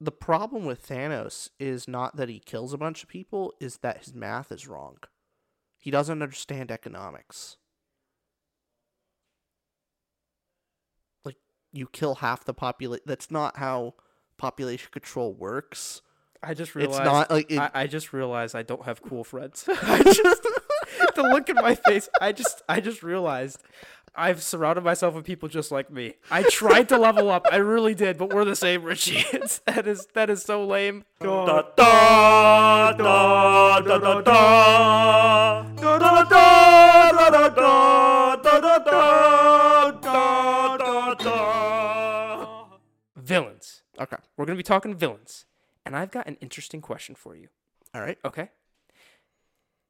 the problem with Thanos is not that he kills a bunch of people, is that his math is wrong. He doesn't understand economics. Like you kill half the population. That's not how population control works. I just realized. It's not like it, I, I just realized I don't have cool friends. I just the look in my face. I just I just realized I've surrounded myself with people just like me. I tried to level up. I really did, but we're the same, Richie. It's, that is that is so lame. Da da da da da da da da da da da da da da da da da. Villains. okay. We're gonna be talking villains, and I've got an interesting question for you. All right. Okay.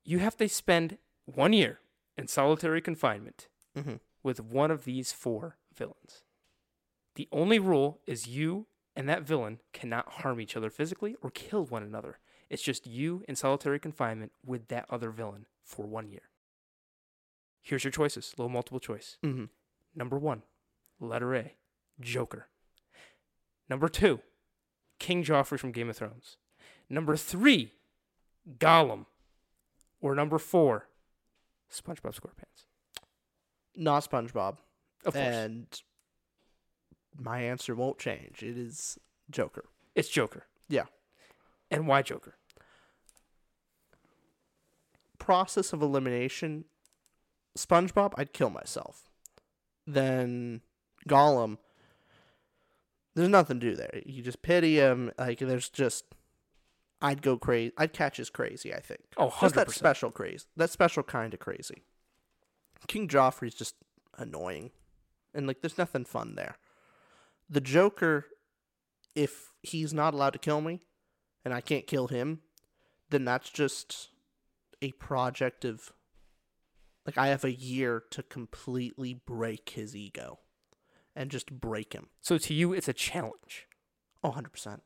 You have to spend one year in solitary confinement Mm-hmm. With one of these four villains. The only rule is you and that villain cannot harm each other physically or kill one another. It's just you in solitary confinement with that other villain for one year. Here's your choices, little multiple choice. Mm-hmm. Number one, letter A, Joker. Number two, King Joffrey from Game of Thrones. Number three, Gollum. Or number four, SpongeBob SquarePants. Not SpongeBob. Of course. And my answer won't change. It is Joker. it's Joker. Yeah. And why Joker? Process of elimination. SpongeBob, I'd kill myself. Then Gollum, there's nothing to do there. You just pity him. Like there's just, I'd go crazy. I'd catch his crazy. I think. Oh, Just that special crazy. That special kind of crazy. King Joffrey's just annoying. And like there's nothing fun there. The Joker, if he's not allowed to kill me and I can't kill him, then that's just a project of like I have a year to completely break his ego and just break him. So to you, it's a challenge. Oh, 100%.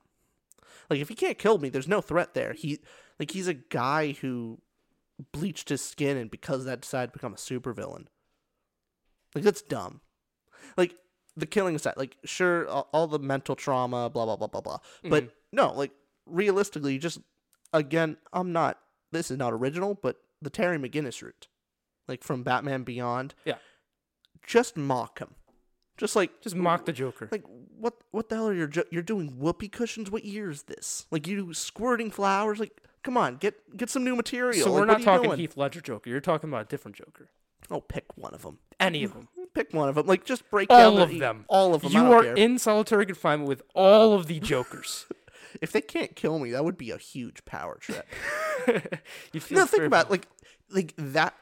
Like if he can't kill me, there's no threat there. He like he's a guy who bleached his skin and because of that decided to become a supervillain. Like that's dumb. Like the killing aside, like sure all, all the mental trauma, blah blah blah blah blah. Mm-hmm. But no, like realistically, just again, I'm not this is not original, but the Terry McGinnis route. Like from Batman Beyond. Yeah. Just mock him. Just like Just mock the Joker. like what what the hell are you you're doing whoopee cushions what year is this like you squirting flowers like come on get get some new material so Like, we're not talking doing? Heath Ledger Joker. You're talking about a different Joker. oh pick one of them Any of them. pick one of them like just break All down the- of them. all of them You are care. in solitary confinement with all of the Jokers. if they can't kill me that would be a huge power trip you feel no think about it, like like that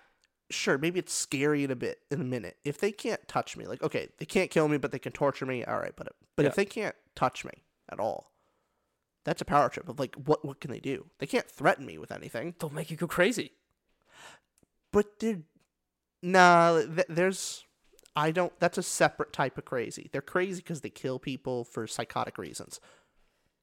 sure maybe it's scary in a bit in a minute if they can't touch me like okay they can't kill me but they can torture me all right but but Yeah. if they can't touch me at all that's a power trip of like what what can they do they can't threaten me with anything they'll make you go crazy. But they're nah. Th- there's I don't. That's a separate type of crazy. They're crazy because they kill people for psychotic reasons.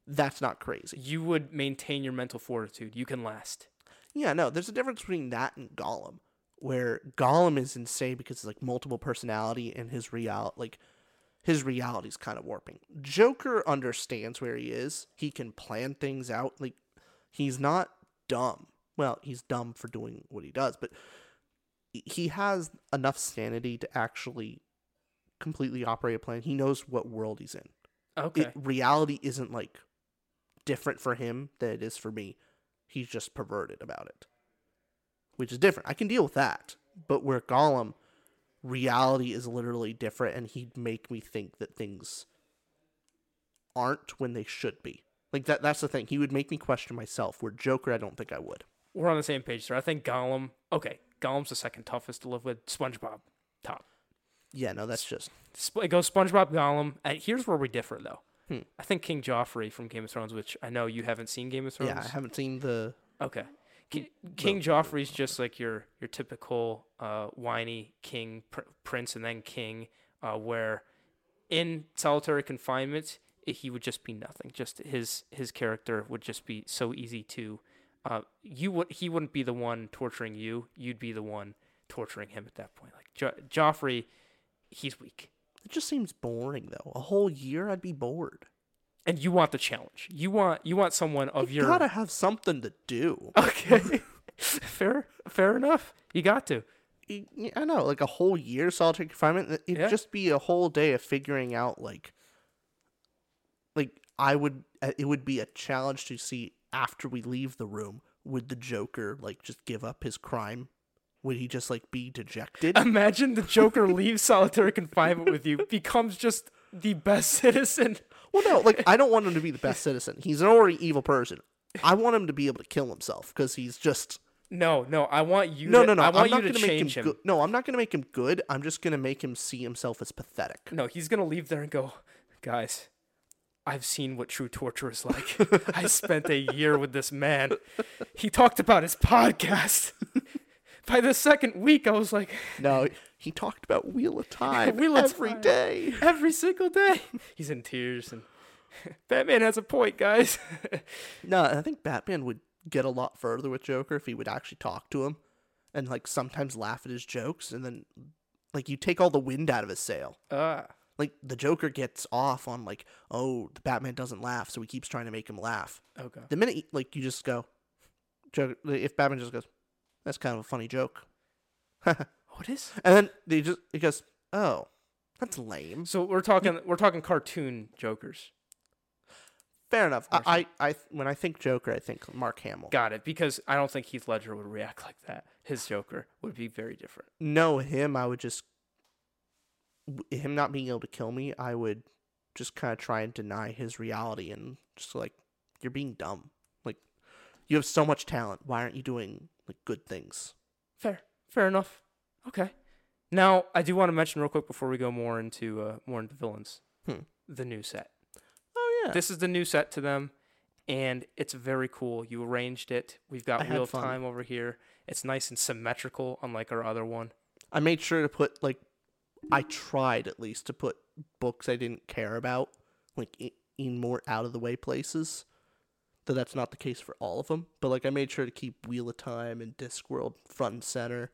That's not crazy. You would maintain your mental fortitude. You can last. Yeah, no. There's a difference between that and Gollum, where Gollum is insane because it's like multiple personality and his real like his reality's kind of warping. Joker understands where he is. He can plan things out. Like he's not dumb. Well, he's dumb for doing what he does, but he has enough sanity to actually completely operate a plan. He knows what world he's in. Okay. It, reality isn't like different for him than it is for me. He's just perverted about it, which is different. I can deal with that, but where Gollum, reality is literally different, and he'd make me think that things aren't when they should be. Like that. That's the thing. He would make me question myself. Where Joker, I don't think I would. We're on the same page, sir. I think Gollum. Okay, Gollum's the second toughest to live with. SpongeBob, top. Yeah, no, that's just it goes SpongeBob, Gollum. And here's where we differ, though. Hmm. I think King Joffrey from Game of Thrones, which I know you haven't seen Game of Thrones. yeah. I haven't seen the Okay. Ki- King Joffrey's just like your your typical uh, whiny king, pr- prince, and then king, uh, where in solitary confinement he would just be nothing. Just his his character would just be so easy to. Uh, you would he wouldn't be the one torturing you. You'd be the one torturing him at that point. Like jo- Joffrey, he's weak. It just seems boring though. A whole year, I'd be bored. And you want the challenge. You want you want someone of your You your gotta have something to do. Okay. fair fair enough. You got to. I know, like a whole year solitary confinement. it- It'd Yeah. just be a whole day of figuring out, like, like I would. uh, It would be a challenge to see after we leave the room. Would the Joker like just give up his crime? Would he just like be dejected? Imagine the Joker leaves solitary confinement with you, becomes just the best citizen. Well, no, like I don't want him to be the best citizen. He's an already evil person. I want him to be able to kill himself because he's just No, no, I want you no, to, no, no. I want I'm not you to gonna make him, him. good. No, I'm not gonna make him good. I'm just gonna make him see himself as pathetic. No, he's gonna leave there and go, guys, I've seen what true torture is like. I spent a year with this man. He talked about his podcast. By the second week, I was like, No, he talked about Wheel of Time Wheel of every Time. day. every single day. He's in tears and Batman has a point, guys. No, I think Batman would get a lot further with Joker if he would actually talk to him and like sometimes laugh at his jokes and then like you take all the wind out of his sail. Ah, Like the Joker gets off on like, oh, the Batman doesn't laugh, so he keeps trying to make him laugh. okay. The minute like you just go, Joker, if Batman just goes, that's kind of a funny joke, What is? And then they just it goes, oh, that's lame. So we're talking we're talking cartoon Jokers. Fair enough. I, I, I when I think Joker, I think Mark Hamill. Got it. Because I don't think Heath Ledger would react like that. His Joker would be very different. no him i would just him not being able to kill me i would just kind of try and deny his reality and just like you're being dumb like you have so much talent why aren't you doing like good things Fair. Fair enough. Okay. Now I do want to mention real quick before we go more into uh, more into villains. Hmm. The new set. oh yeah This is the new set to them, and it's very cool. You arranged it. We've got I of. Time over here. It's nice and symmetrical, unlike our other one. i made sure to put like i tried at least to put books i didn't care about like in more out of the way places though that's not the case for all of them but like i made sure to keep wheel of time and discworld front and center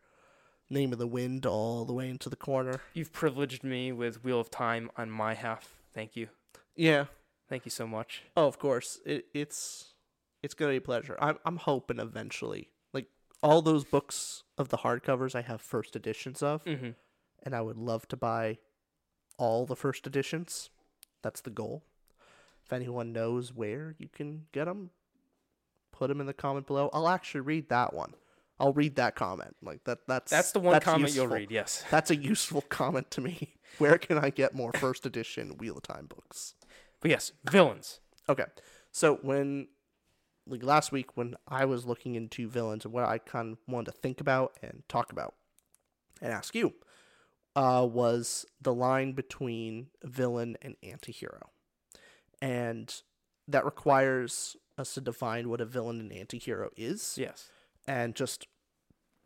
name of the wind all the way into the corner You've privileged me with Wheel of Time on my half. Thank you. yeah Thank you so much. Oh, of course. It, it's it's gonna be a pleasure. I'm I'm hoping eventually, like all those books of the hardcovers, I have first editions of, Mm-hmm. and I would love to buy all the first editions. That's the goal. If anyone knows where you can get them, put them in the comment below. I'll actually read that one. I'll read that comment. Like that. That's That's the one that's comment you'll read. Yes. That's a useful comment to me. Where can I get more first edition Wheel of Time books? But yes, villains. Okay. So when like last week when I was looking into villains and what I kind of wanted to think about and talk about and ask you uh, was the line between villain and antihero. And that requires us to define what a villain and antihero is Yes. And just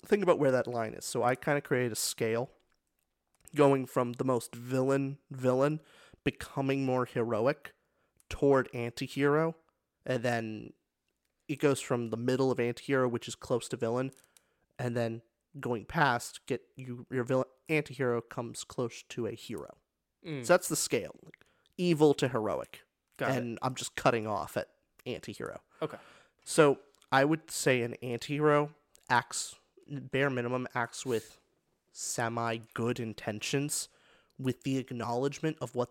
think about where that line is. So I kind of created a scale going from the most villain villain becoming more heroic toward anti-hero and then it goes from the middle of anti-hero which is close to villain and then going past get you your villain anti-hero comes close to a hero. Mm, So that's the scale. Like, evil to heroic. got it. and I'm just cutting off at anti-hero. Okay. So I would say an anti-hero acts bare minimum acts with semi good intentions with the acknowledgement of what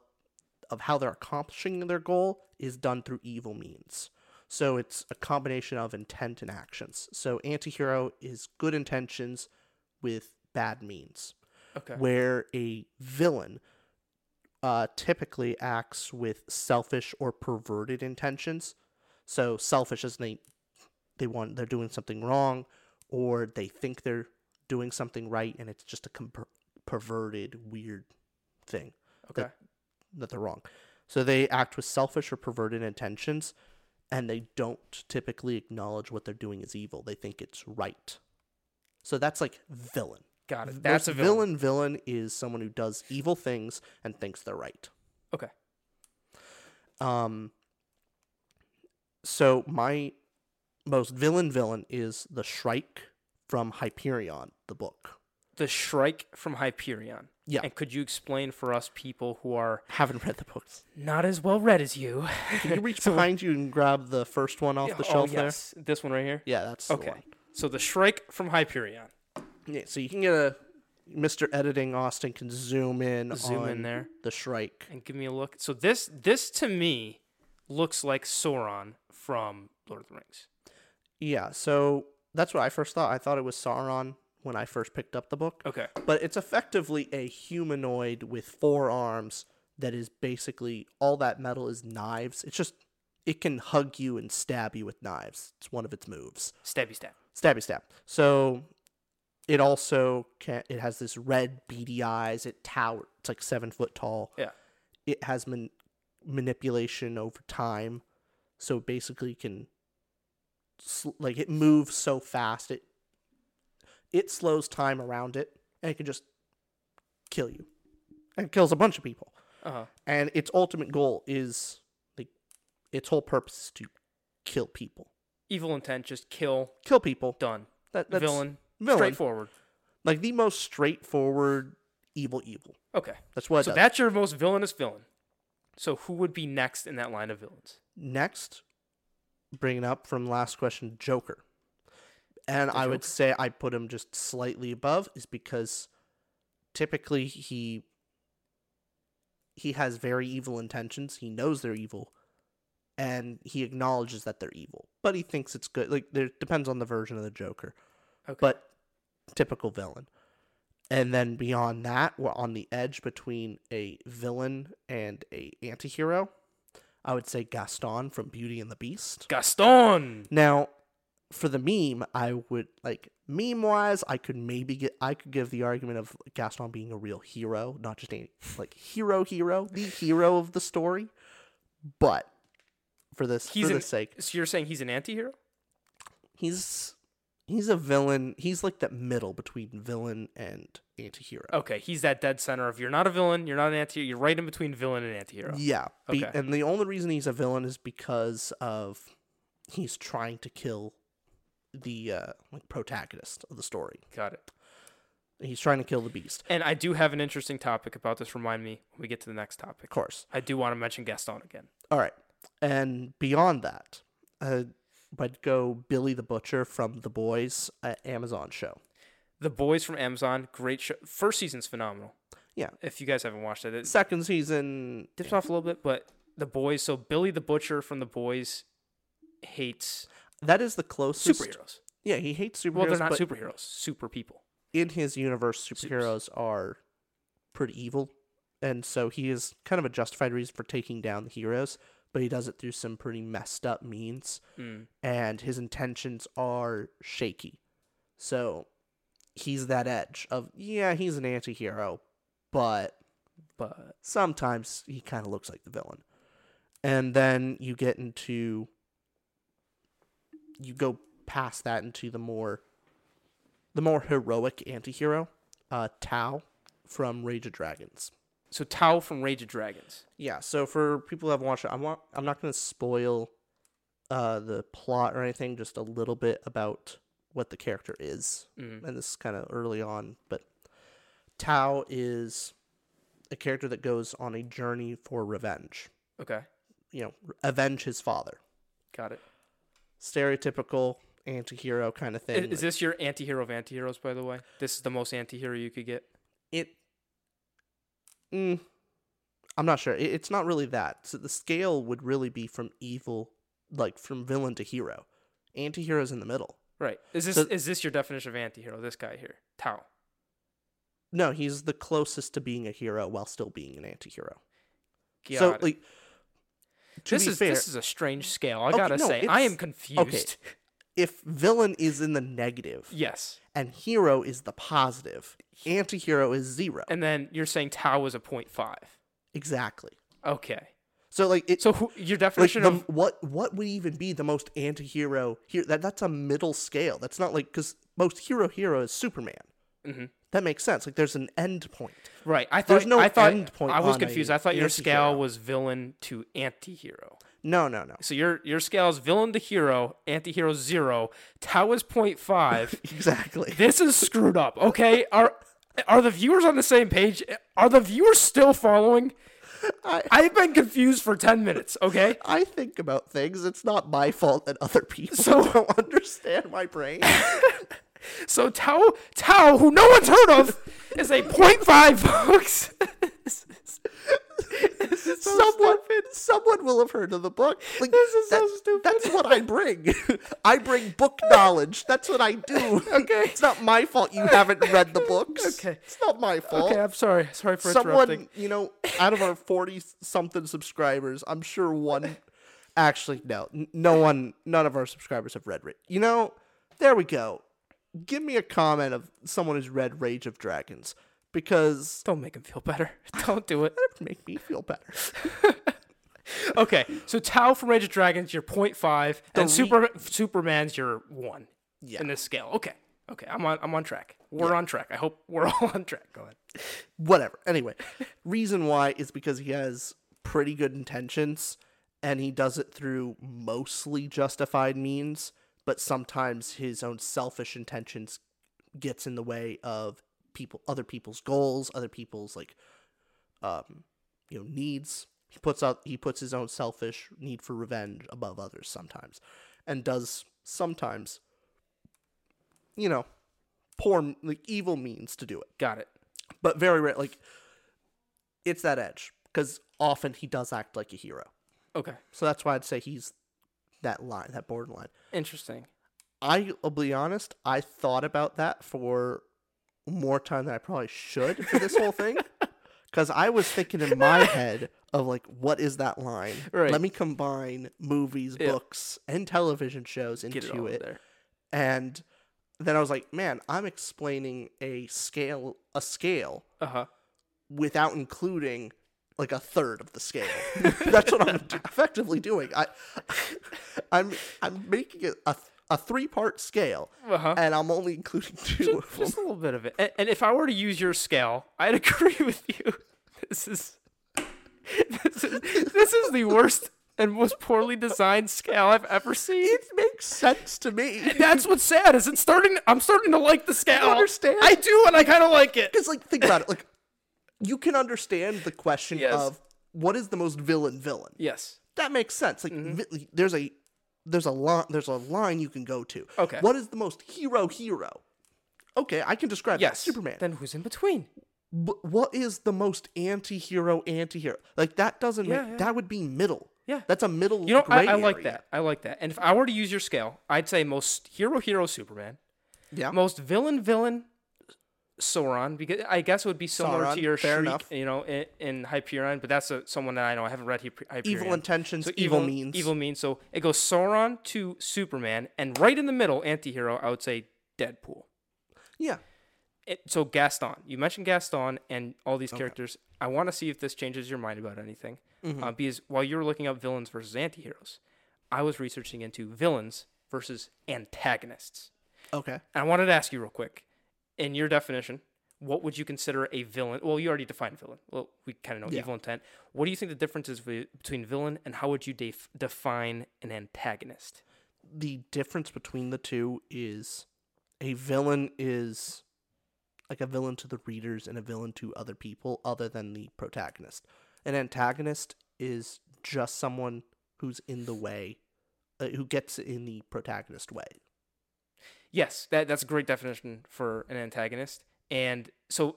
of how they're accomplishing their goal is done through evil means. So it's a combination of intent and actions. So anti-hero is good intentions with bad means Okay. where a villain uh, typically acts with selfish or perverted intentions. So selfish as they they want they're doing something wrong, or they think they're doing something right, and it's just a com- perverted, weird thing Okay. that they're wrong. So they act with selfish or perverted intentions, and they don't typically acknowledge what they're doing is evil. They think it's right. So that's like villain. Got it. That's a villain. villain. Villain is someone who does evil things and thinks they're right. Okay. Um. So my most villain villain is the Shrike from Hyperion, the book. The Shrike from Hyperion. Yeah. And could you explain for us people who are Haven't read the books. not as well read as you? Can you reach behind you and grab the first one off the oh, shelf yes. This one right here. Yeah, that's the Okay. one. So the Shrike from Hyperion. Yeah, so you can get a Mr. Editing Austin can zoom in Zoom on in there. the Shrike. and give me a look. So this this to me looks like Sauron from Lord of the Rings. Yeah, so that's what I first thought. I thought it was Sauron when I first picked up the book. Okay. But it's effectively a humanoid with four arms that is basically all that metal is knives. It's just it can hug you and stab you with knives. It's one of its moves. Stabby stab. Stabby stab. So it also can it has this red beady eyes. It tower. It's like seven foot tall. Yeah. It has man- manipulation over time, so basically can like it moves so fast it it slows time around it and it can just kill you and it kills a bunch of people Uh huh. and its ultimate goal is like its whole purpose is to kill people Evil intent, just kill, kill people done. that, that's villain, villain. straightforward. like the most straightforward evil evil Okay. that's what So does. that's your most villainous villain. So who would be next in that line of villains? next bringing up from last question joker. And The i would say i put him just slightly above is because typically he he has very evil intentions. He knows they're evil and he acknowledges that they're evil but he thinks it's good. Like there depends on the version of the joker Okay. but typical villain. And then beyond that we're on the edge between a villain and a anti-hero i would say gaston from beauty and the beast Gaston. now for the meme i would like meme wise i could maybe get i could give the argument of gaston being a real hero not just a like hero hero the hero of the story but for this He's for an- the sake So you're saying he's an anti-hero? he's he's a villain he's like that middle between villain and anti-hero Okay, he's that dead center of you're not a villain, you're not an anti you're right in between villain and anti-hero. Yeah. Be- Okay. and the only reason he's a villain is because of he's trying to kill the uh, like protagonist of the story. Got it. He's trying to kill the beast. And I do have an interesting topic about this. Remind me when we get to the next topic. Of course. I do want to mention Gaston again. All right. And beyond that, uh, I'd go Billy the Butcher from The Boys, uh, Amazon show. The Boys from Amazon, great show. First season's phenomenal. Yeah. If you guys haven't watched it, it Second season, dips off a little bit, but The Boys. So Billy the Butcher from The Boys hates that is the closest. superheroes. Yeah, he hates superheroes. Well, they're not superheroes, super people. in his universe, Supers. superheroes are pretty evil, and so he is kind of a justified reason for taking down the heroes. But he does it through some pretty messed up means, Mm. and his intentions are shaky. So he's that edge of yeah, he's an anti-hero, but But sometimes he kind of looks like the villain. And then you get into you go past that into the more the more heroic anti-hero, uh Tau from Rage of Dragons. so Tau from Rage of Dragons. Yeah, so for people who haven't watched it, I'm not, I'm not going to spoil uh the plot or anything, just a little bit about what the character is Mm. and this is kind of early on, but Tau is a character that goes on a journey for revenge. Okay, You know, avenge his father. got it. Stereotypical anti-hero kind of thing. Is this your anti-hero of anti-heroes, by the way? This is the most anti-hero you could get. it? Mm, I'm not sure. It, it's not really that. So the scale would really be from evil, like from villain to hero. Anti-hero's in the middle. Right. Is this So- is this your definition of anti-hero? This guy here, Tau. No, he's the closest to being a hero while still being an anti-hero. Got so it. like this is fair, this is a strange scale. I Okay, gotta no, say, I am confused. if villain is in the negative yes, and hero is the positive, anti-hero is zero. and then you're saying Tau is a 0.5. exactly. Okay. So like it So who, your like definition the, of what what would even be the most anti-hero here that that's a middle scale. That's not like cuz most hero hero is Superman. Mhm. That makes sense. Like there's an end point. right? I thought There's no I thought end point I was confused. I thought your scale anti-hero. was villain to anti-hero. No, no, no. So your your scale is villain to hero, anti-hero zero, Tau is 0.5. exactly. this is screwed up. Okay, Are Are the viewers on the same page? Are the viewers still following? I, I've been confused for 10 minutes, okay? I think about things. It's not my fault that other people So- don't understand my brain. So Tau, Tau, who no one's heard of, is a 0.5, folks. someone, someone will have heard of the book. Like, This is so stupid. That's what I bring. I bring book knowledge. That's what I do. Okay. It's not my fault you haven't read the books. Okay. It's not my fault. Okay, I'm sorry. Sorry for interrupting. Someone, you know, out of our 40 something subscribers, I'm sure one. Actually, no. No one, none of our subscribers have read. it. You know, there we go. Give me a comment of someone who's read Rage of Dragons because Don't make him feel better. Don't do it. make me feel better. Okay, so Tau from Rage of Dragons, you're 0.5, and re- Super Superman's your one Yeah. in this scale. Okay, okay, I'm on I'm on track. We're on track. I hope we're all on track. Go ahead. whatever. Anyway, reason why is because he has pretty good intentions and he does it through mostly justified means, but sometimes his own selfish intentions gets in the way of people other people's goals, other people's like um you know needs. He puts out he puts his own selfish need for revenge above others sometimes and does sometimes you know poor like evil means to do it Got it. but very rare. Like it's that edge because often he does act like a hero. Okay, So that's why I'd say he's that line, that borderline. interesting. I, will be honest, I thought about that for more time than I probably should for this whole thing. Because I was thinking in my head of like, what is that line? Right. Let me combine movies, Yeah. books, and television shows it into it. there. And then I was like, man, I'm explaining a scale, a scale Uh huh. without including like a third of the scale. That's what I'm d- effectively doing. I, I'm I'm making it a a three part scale, Uh huh. and I'm only including two of them. Just a little bit of it. And, and if I were to use your scale, I'd agree with you. This is this is this is the worst and most poorly designed scale I've ever seen. It makes sense to me. That's what's sad. Is it's starting? I'm starting to like the scale. I understand? I do, and I kind of like it. Because like think about it, like you can understand the question Yes. of what is the most villain villain. Yes. That makes sense. Like Mm-hmm. vi- there's a there's a line there's a line you can go to. Okay. What is the most hero hero? Okay, I can describe Yes. that. Superman. Then who's in between? Wh- what is the most anti-hero anti-hero like that doesn't Yeah, make yeah. that would be middle Yeah. that's a middle You know, I, I like that. I like that. And if I were to use your scale, I'd say most hero hero Superman, yeah most villain villain Sauron because I guess it would be similar Sauron, to your fair Shriek, enough. you know, in, in Hyperion. But that's a, someone that I know. I haven't read Hyper- Hyperion. evil intentions So evil, means Evil means. So it goes Sauron to Superman, and right in the middle, anti-hero, I would say Deadpool. yeah It, so Gaston, you mentioned Gaston and all these characters. I want to see if this changes your mind about anything. Mm-hmm. Uh, because while you were looking up villains versus anti-heroes, I was researching into villains versus antagonists. okay And I wanted to ask you real quick, in your definition, what would you consider a villain? Well, you already defined villain. Well, we kind of know Yeah. evil intent. What do you think the difference is between villain and how would you def- define an antagonist? the difference between the two is a villain is like a villain to the readers and a villain to other people other than the protagonist an antagonist is just someone who's in the way uh, who gets in the protagonist way Yes, that that's a great definition for an antagonist. And so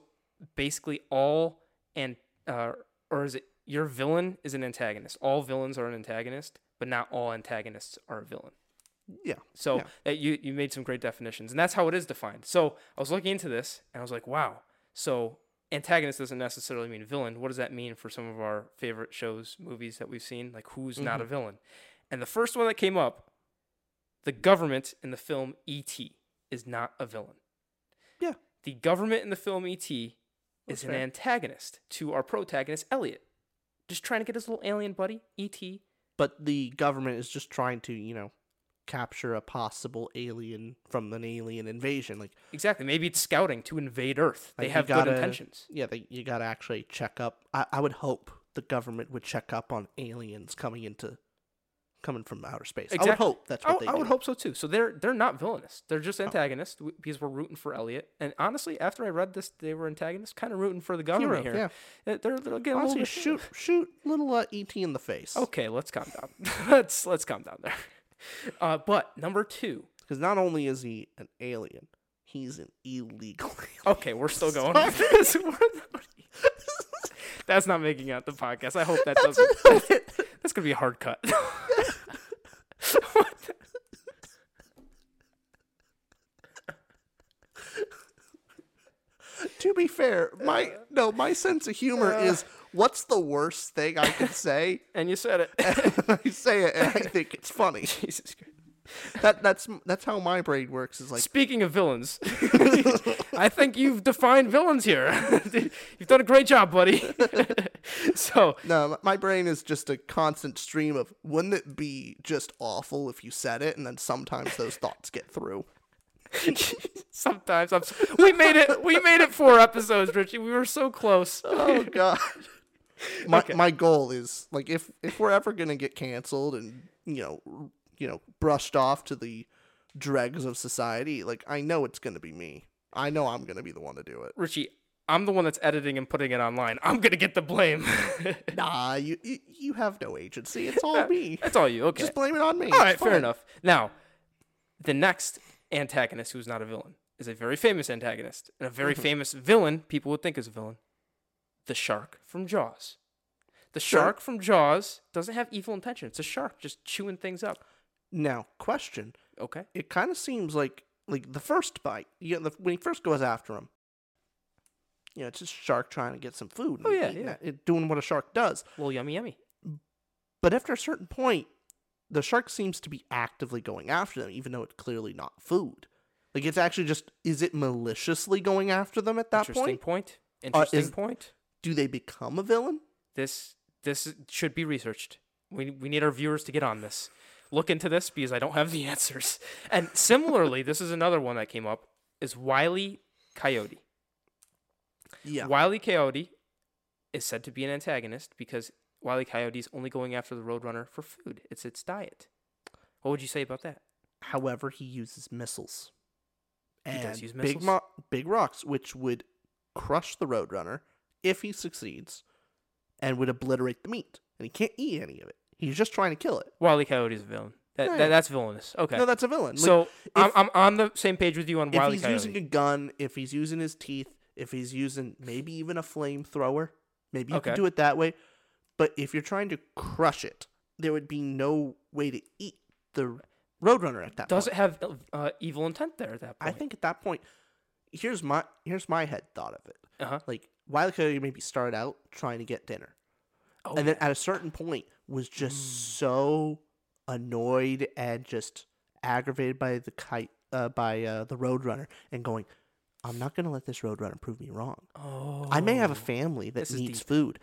basically all and uh, or is it your villain is an antagonist. All villains are an antagonist, but not all antagonists are a villain. yeah So Yeah. that you you made some great definitions, and that's how it is defined. So I was looking into this, and I was like, wow. So antagonist doesn't necessarily mean villain. What does that mean for some of our favorite shows, movies that we've seen? Like who's not Mm-hmm. a villain? And the first one that came up, the government in the film E.T. is not a villain. Yeah. The government in the film E.T. Is an antagonist to our protagonist Elliot, just trying to get his little alien buddy E.T. but the government is just trying to you know capture a possible alien from an alien invasion like Exactly. Maybe it's scouting to invade Earth. They Like, have gotta- good intentions. yeah they, you gotta actually check up I, I would hope the government would check up on aliens coming into coming from outer space. I would hope that's I, what they I do. would hope so too. So they're they're not villainous. They're just antagonists w- because we're rooting for Elliot. And honestly, after I read this, they were antagonists, kind of rooting for the government Hero, here. Uh, They're, they're getting a little Honestly, shoot shoot little uh, ET in the face. Okay, let's calm down. let's let's calm down there. Uh, but number two. Because not only is he an alien, he's an illegal alien. Okay, we're still going. That's not making out the podcast. I hope that doesn't. That's gonna be a hard cut. to be fair, my uh, no, my sense of humor uh, is what's the worst thing I can say? and you said it. and I say it, and I think it's funny. Jesus Christ. That that's that's how my brain works. Is like Speaking of villains, I think you've defined villains here. you've done a great job, buddy. so, no, my brain is just a constant stream of wouldn't it be just awful if you said it, and then sometimes those thoughts get through. sometimes I'm. We made it. We made it four episodes, Richie. We were so close. Oh god. My Okay. my goal is like if if we're ever gonna get canceled and you know you know brushed off to the dregs of society, like I know it's gonna be me. I know I'm gonna be the one to do it. Richie, I'm the one that's editing and putting it online. I'm gonna get the blame. Nah, you you, you have no agency. It's all me. That's all you. Okay. Just blame it on me. All right, fair enough. Now, the next antagonist who's not a villain is a very famous antagonist and a very Mm-hmm. famous villain people would think is a villain. The shark from Jaws. The Sure. shark from Jaws doesn't have evil intention. It's a shark just chewing things up. Now, question. Okay. It kind of seems like like the first bite. You know, the, when he first goes after him. You know, it's just a shark trying to get some food. Oh, yeah, yeah. it- doing what a shark does. Well, yummy, yummy. But after a certain point, the shark seems to be actively going after them, even though it's clearly not food. Like it's actually just is it maliciously going after them at that Interesting point? point. Interesting is- point. Do they become a villain? This this should be researched. We we need our viewers to get on this. Look into this because I don't have the answers. And similarly, this is another one that came up is Wiley Coyote. Yeah. Wiley Coyote is said to be an antagonist because Wiley Coyote is only going after the Roadrunner for food. It's its diet. What would you say about that? However, he uses missiles. He does use big missiles? mo- big rocks, which would crush the Roadrunner if he succeeds, and would obliterate the meat. And he can't eat any of it. He's just trying to kill it. Wiley Coyote is a villain. That, Yeah. that that's villainous. Okay. No, that's a villain. Like, so I'm, I'm on the same page with you on if he's Coyote. using a gun, if he's using his teeth, if he's using maybe even a flamethrower, maybe you Okay. could do it that way. But if you're trying to crush it, there would be no way to eat the Roadrunner at that Does point. it have uh, evil intent there at that I think at that point, here's my here's my head thought of it. Uh huh. Like Wiley Coyote maybe started out trying to get dinner, Oh, and then at a certain point was just so annoyed and just aggravated by the kite uh, by uh, the Roadrunner and going, I'm not gonna let this Roadrunner prove me wrong. oh, I may have a family that needs deep. food,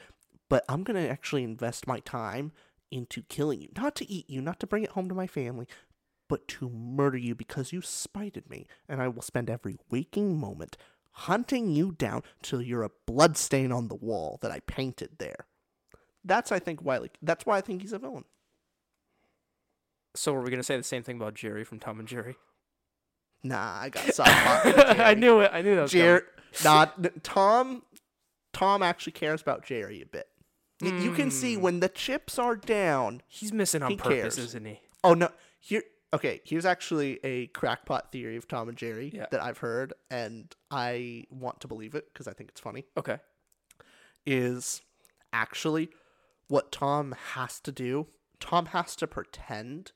but I'm gonna actually invest my time into killing you, not to eat you, not to bring it home to my family, but to murder you because you spited me, and I will spend every waking moment hunting you down till you're a bloodstain on the wall that I painted there. That's I think why like that's why I think he's a villain. So are we gonna say the same thing about Jerry from Tom and Jerry? Nah, I got soft I knew it. I knew that. Was Jer- not n- Tom. Tom actually cares about Jerry a bit. Y- You can see Hmm. when the chips are down. He's missing on He purpose, cares. isn't he? Oh no! Here, okay. Here's actually a crackpot theory of Tom and Jerry Yeah. that I've heard, and I want to believe it because I think it's funny. Okay. Is actually what Tom has to do. Tom has to pretend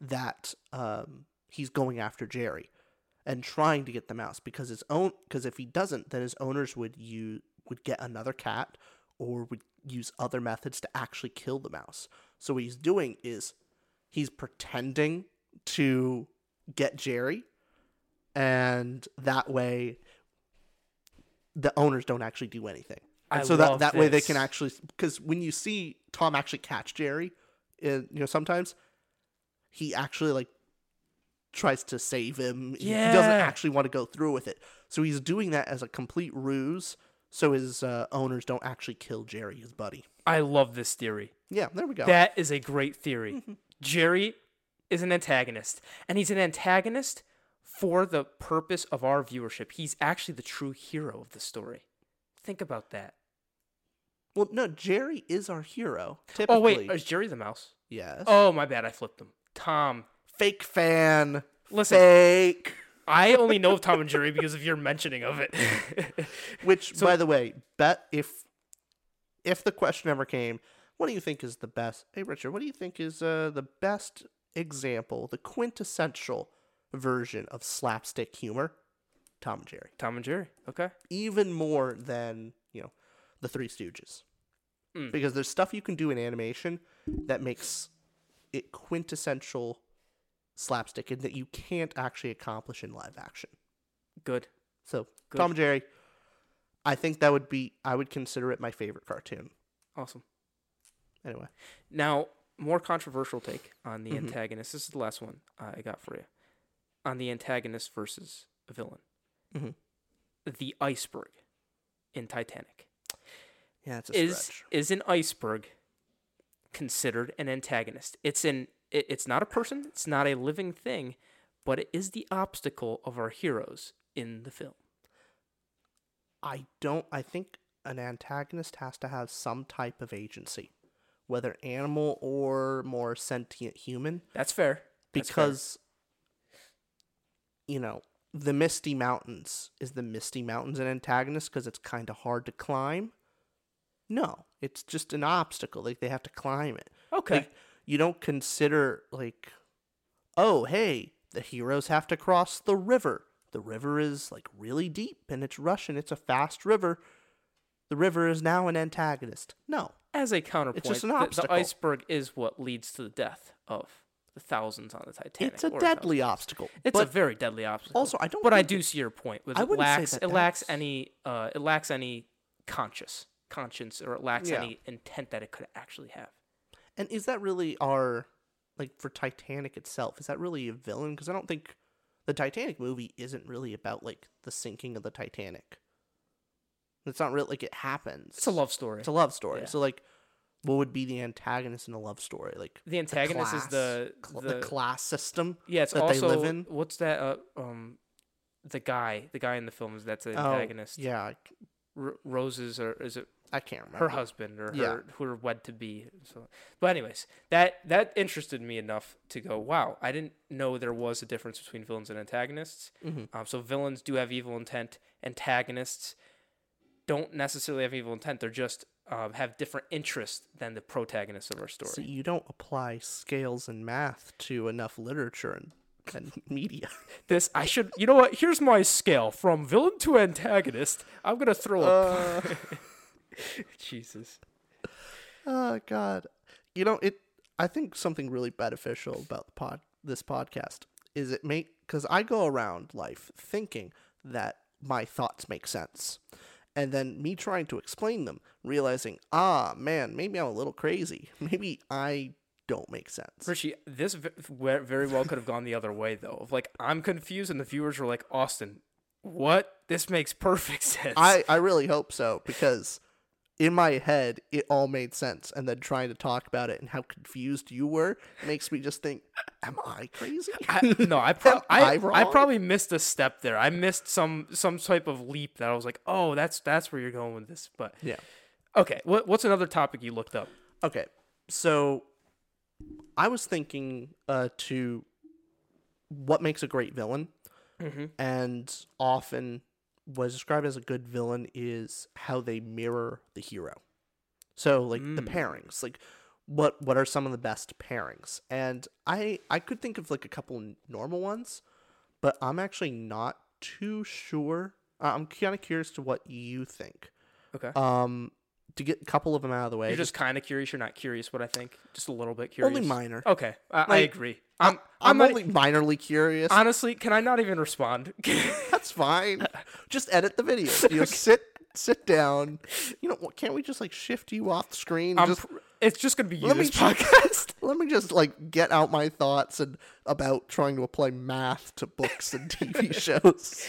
that um, he's going after Jerry and trying to get the mouse because his own because if he doesn't, then his owners would use would get another cat or would use other methods to actually kill the mouse. So what he's doing is he's pretending to get Jerry, and that way the owners don't actually do anything. And I so that that way they can actually because when you see Tom actually catch Jerry, uh, you know sometimes he actually like tries to save him. He- He doesn't actually want to go through with it. So he's doing that as a complete ruse so his uh, owners don't actually kill Jerry, his buddy. I love this theory. Yeah, there we go. That is a great theory. Jerry is an antagonist, and he's an antagonist for the purpose of our viewership. He's actually the true hero of the story. Think about that. Well, no, Jerry is our hero. Oh wait, is Jerry the mouse? yes. Oh my bad, I flipped him. Tom. fake fan. Listen, Fake. I only know of Tom and Jerry because of your mentioning of it. Which, So- by the way, bet if if the question ever came, what do you think is the best? Hey, Richard, what do you think is uh, the best example, the quintessential version of slapstick humor? Tom and Jerry, Tom and Jerry. Okay. even more than you know, the Three Stooges, Mm. because there's stuff you can do in animation that makes it quintessential slapstick, and that you can't actually accomplish in live action. Good. So Good. Tom and Jerry, I think that would be I would consider it my favorite cartoon. Awesome. Anyway, Now, more controversial take on the Mhm. antagonist. This is the last one uh, I got for you. On the antagonist versus a villain. Mhm. The iceberg in Titanic. Yeah, it's a Is stretch. is an iceberg considered an antagonist? It's an it, it's not a person, it's not a living thing, but it is the obstacle of our heroes in the film. I don't. I think an antagonist has to have some type of agency, whether animal or more sentient human, That's fair. That's fair. because you know the Misty Mountains is the Misty Mountains an antagonist because it's kind of hard to climb. No, it's just an obstacle. Like they have to climb it. okay. Like, you don't consider like, oh hey, the heroes have to cross the river. The river is like really deep and it's rushing. It's a fast river. The river is now an antagonist. No, As a counterpoint, it's just an the- the, iceberg is what leads to the death of the thousands on the Titanic. it's a deadly thousands. obstacle. It's a very deadly obstacle. also, I don't. but I do it- see your point. With I it lacks that it lacks any uh, it lacks any conscious conscience or it lacks Yeah. any intent that it could actually have. And is that really our like for Titanic itself? Is that really a villain? Because I don't think the Titanic movie isn't really about like the sinking of the Titanic. It's not really like it happens. It's a love story. It's a love story. Yeah. So like, what would be the antagonist in a love story? Like the antagonist is the class- cl- the, the class system. yeah. It's that they also live in? what's that? Uh, um, the guy, the guy in the film is that's the Oh, antagonist. yeah, I, R- Roses or is it I can't remember. her husband or Yeah. her who are wed to be. So, but anyways, that that interested me enough to go, wow, I didn't know there was a difference between villains and antagonists. Mhm. Um, so villains do have evil intent. Antagonists don't necessarily have evil intent. They're just um, have different interests than the protagonists of our story. So you don't apply scales and math to enough literature and, and media. This I should. You know what? Here's my scale from villain to antagonist. I'm gonna throw a. Jesus. oh God, you know it. I think something really beneficial about the pod, this podcast, is it make because I go around life thinking that my thoughts make sense, and then me trying to explain them, realizing, ah, man, maybe I'm a little crazy. Maybe I don't make sense. Richie, this v- very well could have gone the other way though. Of like, I'm confused, and the viewers were like, Austin, what? This makes perfect sense. I, I really hope so because in my head it all made sense and then trying to talk about it and how confused you were makes me just think am i crazy I, no, I, pro- I, I I, probably missed a step there. I missed some some type of leap that I was like, oh, that's that's where you're going with this. But yeah okay, what, what's another topic you looked up? okay so i was thinking uh to what makes a great villain Mm-hmm. and often what is described as a good villain is how they mirror the hero. So like the Mm. pairings, like what what are some of the best pairings? And I I could think of like a couple normal ones, but I'm actually not too sure. I'm kind of curious to what you think. Okay. Um, to get a couple of them out of the way. You're just kind of curious. You're not curious what I think. Just a little bit curious. only minor. Okay, I, I agree. I'm I'm, I'm, only minorly curious. honestly. Can I not even respond? That's fine. Just edit the video. You know, sit sit down. You know, what, can't we just like shift you off the screen? Just pr- it's just gonna be you let me podcast. let me just like get out my thoughts and about trying to apply math to books and TV shows.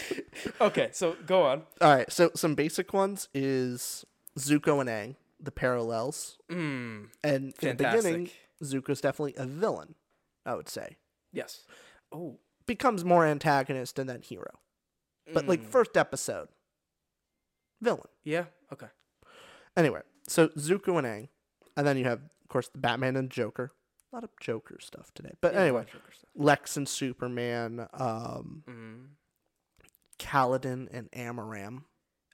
okay, so go on. All right, so some basic ones is Zuko and Aang, the parallels, Mm, and in the beginning, fantastic. Zuko's definitely a villain. I would say. Yes. Oh. Becomes more antagonist and then hero. But like mm, first episode, villain. Yeah. Okay. Anyway, so Zuko and Aang, and then you have, of course, the Batman and Joker. A lot of Joker stuff today. But Yeah, anyway. Lex and Superman, um, Mm. Kaladin and Amaram.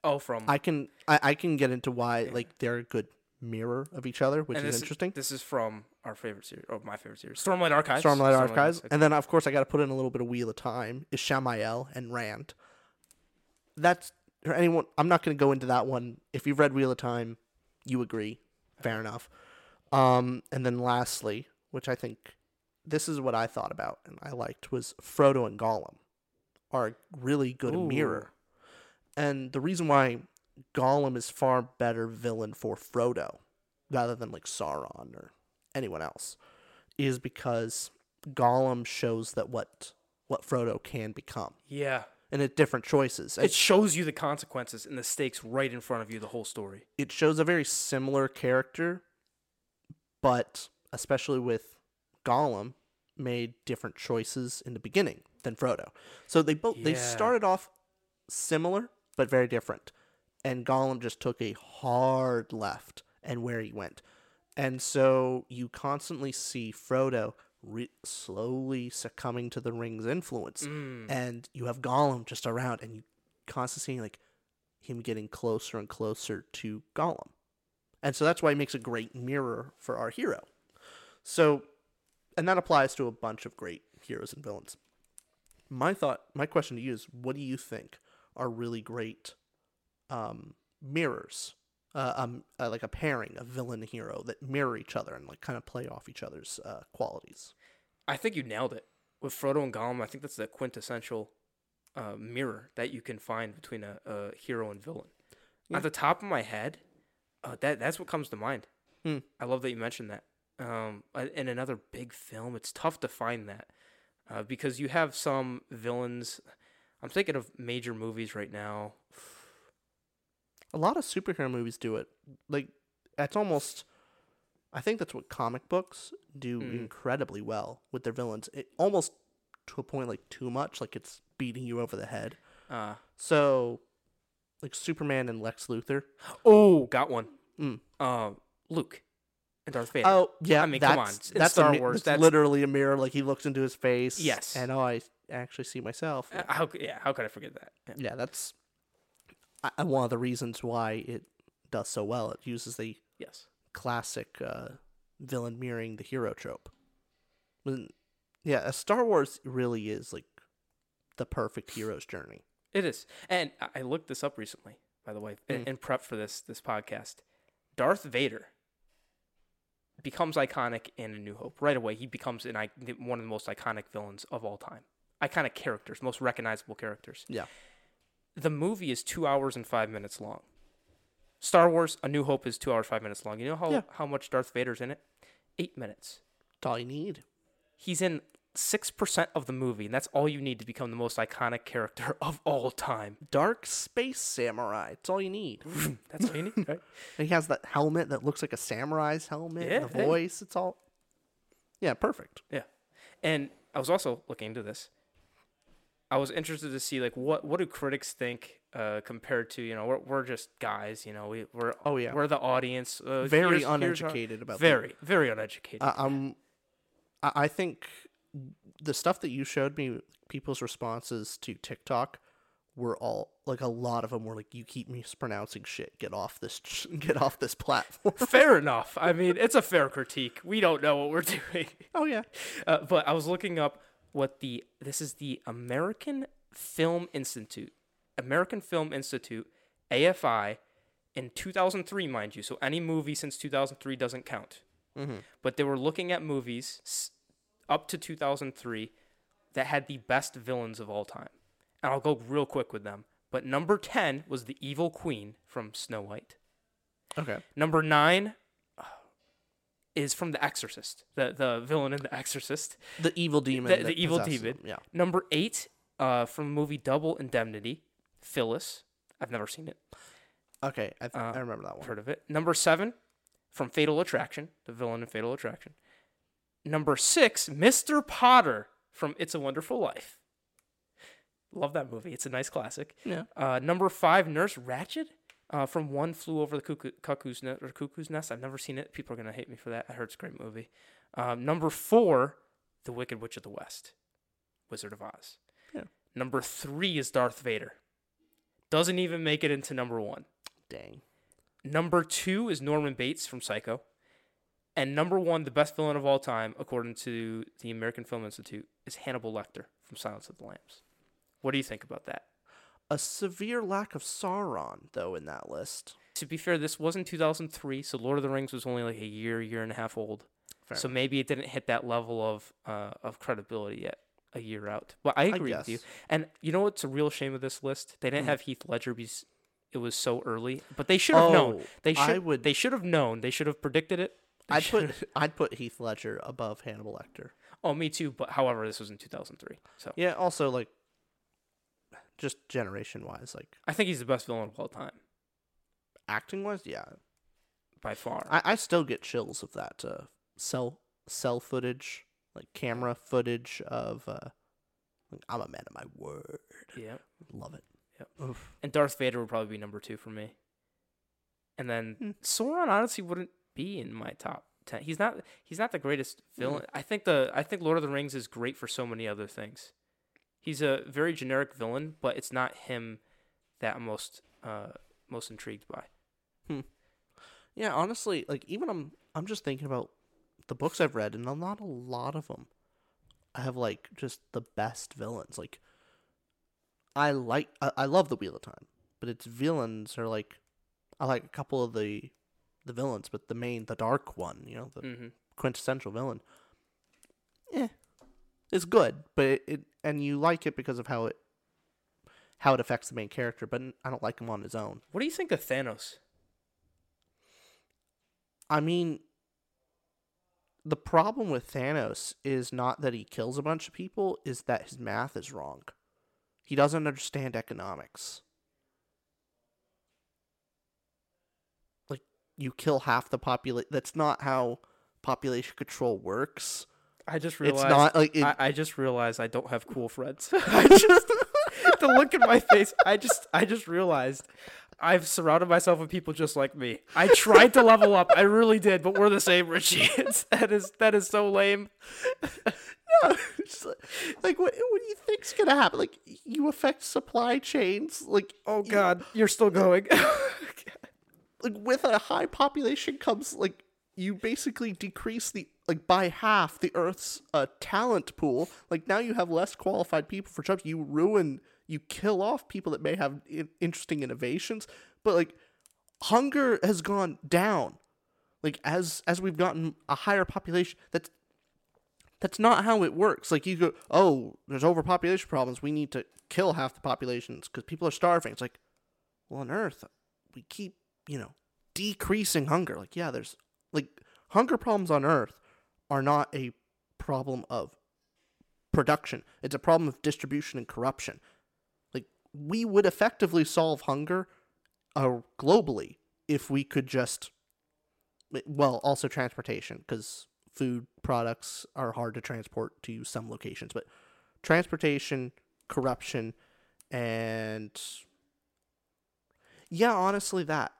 Oh, from I can I, I can get into why like they're a good mirror of each other, which and is this interesting. This is from our favorite series, or my favorite series, Stormlight Archives. Stormlight Archives, okay. and then of course I got to put in a little bit of Wheel of Time. Ishamael and Rand. That's or anyone. I'm not going to go into that one. If you've read Wheel of Time, you agree. Fair enough. Um, and then lastly, which I think this is what I thought about and I liked was Frodo and Gollum are a really good Ooh. mirror. And the reason why Gollum is far better villain for Frodo rather than like Sauron or anyone else is because Gollum shows that what what Frodo can become yeah, and at different choices. it shows you the consequences and the stakes right in front of you. The whole story. it shows a very similar character, but especially with Gollum, made different choices in the beginning than Frodo. So they both they started off similar but very different, and Gollum just took a hard left and where he went, and so you constantly see Frodo re- slowly succumbing to the ring's influence, Mm. and you have Gollum just around, and you constantly see like him getting closer and closer to Gollum. And so that's why he makes a great mirror for our hero. So, and that applies to a bunch of great heroes and villains. My thought, my question to you is what do you think are really great um, mirrors? Uh, um, uh, like a pairing of villain and hero that mirror each other and like kind of play off each other's uh, qualities. I think you nailed it with Frodo and Gollum. I think that's the quintessential uh, mirror that you can find between a, a hero and villain. Yeah. At the top of my head, uh, that that's what comes to mind. Hmm. I love that you mentioned that. Um, uh, in another big film, it's tough to find that uh, because you have some villains. I'm thinking of major movies right now. A lot of superhero movies do it. Like that's almost I think that's what comic books do Mm. incredibly well with their villains. It almost to a point like too much, like it's beating you over the head. Uh, So like Superman and Lex Luthor. oh, got one. Mm. Uh, Luke and Darth Vader. Oh yeah, I mean, that's, come on, That's Star a, Wars, That's, that's- literally a mirror. Like he looks into his face. Yes. and oh, I actually see myself. Uh, how yeah? How could I forget that? Yeah. yeah, that's I, one of the reasons why it does so well. It uses the Yes. classic uh, villain mirroring the hero trope. Yeah, a Star Wars really is like the perfect hero's journey. It is, and I- looked this up recently, by the way, in, Mm. in prep for this this podcast. Darth Vader becomes iconic in A New Hope right away. He becomes an one of the most iconic villains of all time. Iconic characters, most recognizable characters. Yeah. The movie is two hours and five minutes long. Star Wars: A New Hope is two hours five minutes long. You know how Yeah. how much Darth Vader's in it? Eight minutes. That's all you need. He's in six percent of the movie, and that's all you need to become the most iconic character of all time. Dark space samurai. It's all you need. That's all you need, right? and he has that helmet that looks like a samurai's helmet. Yeah, the hey. voice. It's all. Yeah, perfect. Yeah, and I was also looking into this. I was interested to see like what what do critics think uh, compared to you know we're we're just guys you know we we're Oh, yeah. we're the audience uh, Very here's- here's our- uneducated about very very uneducated I, I'm. I, I think the stuff that you showed me, people's responses to TikTok, were all like a lot of them were like, "You keep mispronouncing shit. Get off this. Get off this platform." fair enough I mean it's a fair critique we don't know what we're doing oh yeah. uh, but I was looking up what the this is the American Film Institute American Film Institute AFI in 2003 mind you so any movie since 2003 doesn't count Mm-hmm. but they were looking at movies up to 2003 that had the best villains of all time. And I'll go real quick with them. But number 10 was the evil queen from Snow White. Okay. Number 9 uh, is from The Exorcist, the, the villain in The Exorcist. The evil demon. The, the evil demon. him, Yeah. Number 8 uh, from the movie Double Indemnity, Phyllis. I've never seen it. Okay. I, th- Uh, I remember that one. Heard of it. Number 7 from Fatal Attraction, the villain in Fatal Attraction. Number six, Mr. Potter from It's a Wonderful Life. Love that movie. It's a nice classic. Yeah. Uh, number five, Nurse Ratched uh, from One Flew Over the Cuckoo, Cuckoo's Nest or Cuckoo's Nest. I've never seen it. People are gonna hate me for that. I heard it's a great movie. Um, number four, The Wicked Witch of the West, Wizard of Oz. Yeah. Number three is Darth Vader. Doesn't even make it into number one. Dang. Number two is Norman Bates from Psycho. And number one, the best villain of all time, according to the American Film Institute, is Hannibal Lecter from Silence of the Lambs. What do you think about that? A severe lack of Sauron, though, in that list. To be fair, this wasn't 2003, so Lord of the Rings was only like a year, year and a half old. Fair so maybe it didn't hit that level of uh, of credibility yet a year out. But I agree with you. And you know what's a real shame of this list? They didn't Hmm. have Heath Ledger because it was so early. But they should have known. Oh, They I should. would- They should have known. They should have predicted it. They I'd put I'd put Heath Ledger above Hannibal Lecter. Oh, me too. But however, this was in 2003, so Yeah. Also, like, just generation wise, like I think he's the best villain of all time acting wise, yeah. by far. I, I still get chills of that uh, cell cell footage, like camera footage of. Uh, I'm a man of my word. yeah. Love it. Oof. And Darth Vader would probably be number two for me. And then Hmm. Sauron honestly wouldn't be in my top ten. He's not. He's not the greatest Hmm. villain. I think the. I think Lord of the Rings is great for so many other things. He's a very generic villain, but it's not him that I'm most uh most intrigued by. Yeah, honestly, like even I'm I'm just thinking about the books I've read, and not a lot of them have like just the best villains. Like, I like I, I love the Wheel of Time, but its villains are like I like a couple of the the villains, but the main the dark one, you know, the hmm quintessential villain. Yeah, it's good, but it, it and you like it because of how it how it affects the main character. But I don't like him on his own. What do you think of Thanos? I mean, the problem with Thanos is not that he kills a bunch of people, is that his math is wrong. He doesn't understand economics. Like, you kill half the population. That's not how population control works. I just realized. It's not like it, I, I just realized I don't have cool friends. I just the look in my face. I just I just realized I've surrounded myself with people just like me. I tried to level up. I really did, but we're the same, Richie. It's, that is that is so lame. It's like, like, what, what do you think's gonna happen? Like, you affect supply chains. Like, Oh you- God, you're still going. like with a high population comes like you basically decrease the like by half the earth's uh, talent pool like now you have less qualified people for jobs. You ruin you kill off people that may have in- interesting innovations but like hunger has gone down. Like as as we've gotten a higher population that's that's not how it works. Like you go oh there's overpopulation problems. We need to kill half the populations because people are starving. It's like well on earth we keep you know decreasing hunger. Like yeah there's like hunger problems on earth are not a problem of production. It's a problem of distribution and corruption. Like we would effectively solve hunger uh, globally if we could just well also transportation because food products are hard to transport to some locations but transportation corruption and yeah honestly that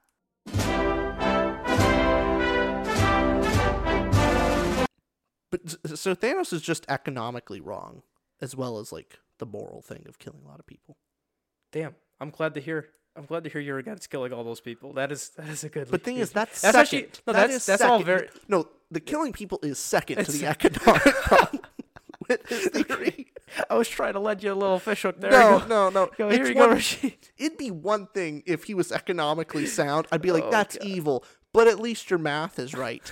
But so Thanos is just economically wrong, as well as like the moral thing of killing a lot of people. Damn, I'm glad to hear. I'm glad to hear you're against killing all those people. That is that is a good. But thing is, that's That's second. actually- no, That that's- is that's all second. very- no. The killing people is second to the economic problem with his theory. I was trying to let you a little fish hook there. No, no, no. Go, here It's you go, Rashid. It'd be one thing if he was economically sound. I'd be like, Oh, that's God. evil. But at least your math is right.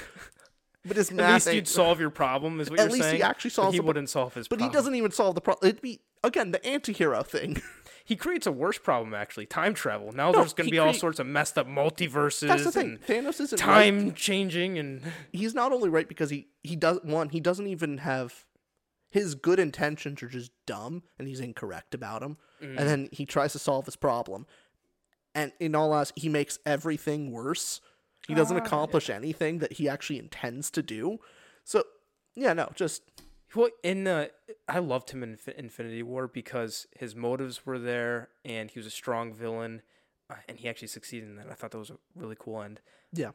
But his At least you'd solve your problem, is what At you're saying. At least he actually But solves he the wouldn't solve his But problem. he doesn't even solve the problem. It'd be again the anti-hero thing. He creates a worse problem, actually. Time travel. Now No, there's going to be all sorts of messed up multiverses That's the thing. and Thanos isn't right time changing and he's not only right because he he does one he doesn't even have his good intentions are just dumb and he's incorrect about them Mm. and then he tries to solve his problem and in all honesty he makes everything worse he doesn't Ah, yeah. accomplish anything that he actually intends to do so Yeah, no, just Well, in uh, I loved him in Infi- Infinity War because his motives were there, and he was a strong villain, uh, and he actually succeeded in that. I thought that was a really cool end. yeah.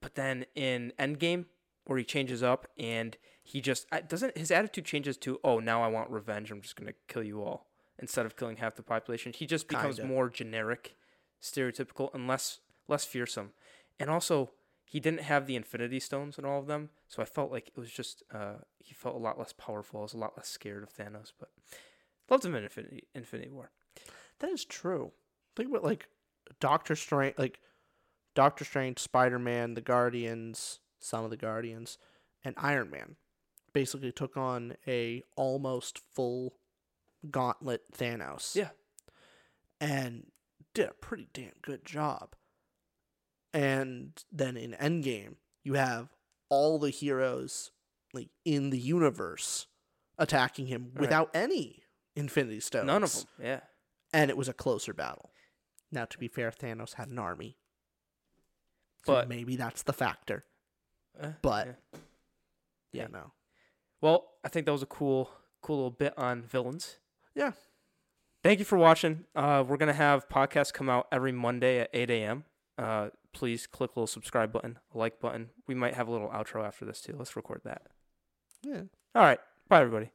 But then in Endgame, where he changes up and he just uh, doesn't his attitude changes to oh now I want revenge. I'm just gonna kill you all instead of killing half the population. He just becomes Kinda. more generic, stereotypical, and less less fearsome. And also, he didn't have the Infinity Stones in all of them, so I felt like it was just uh, he felt a lot less powerful. I was a lot less scared of Thanos, but loved him in Infinity Infinity War. That is true. Think about like Doctor Strange, like Doctor Strange, Spider Man, the Guardians, some of the Guardians, and Iron Man. Basically, took on a almost full gauntlet Thanos. Yeah. and did a pretty damn good job. And then in Endgame, you have all the heroes like in the universe attacking him Right. without any Infinity Stones. None of them. Yeah. And it was a closer battle. Now, to be fair, Thanos had an army. So But- maybe that's the factor. Uh, But- yeah. Yeah, Yeah. no. Well, I think that was a cool, cool little bit on villains. Yeah. Thank you for watching. Uh, we're gonna have podcasts come out every Monday at 8 a.m. Uh, please click a little subscribe button, a like button. We might have a little outro after this too. Let's record that. Yeah. All right. Bye, everybody.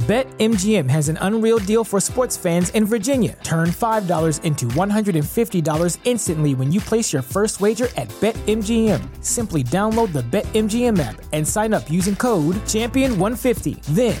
BetMGM has an unreal deal for sports fans in Virginia. Turn $5 into $150 instantly when you place your first wager at BetMGM. Simply download the BetMGM app and sign up using code Champion150. Then,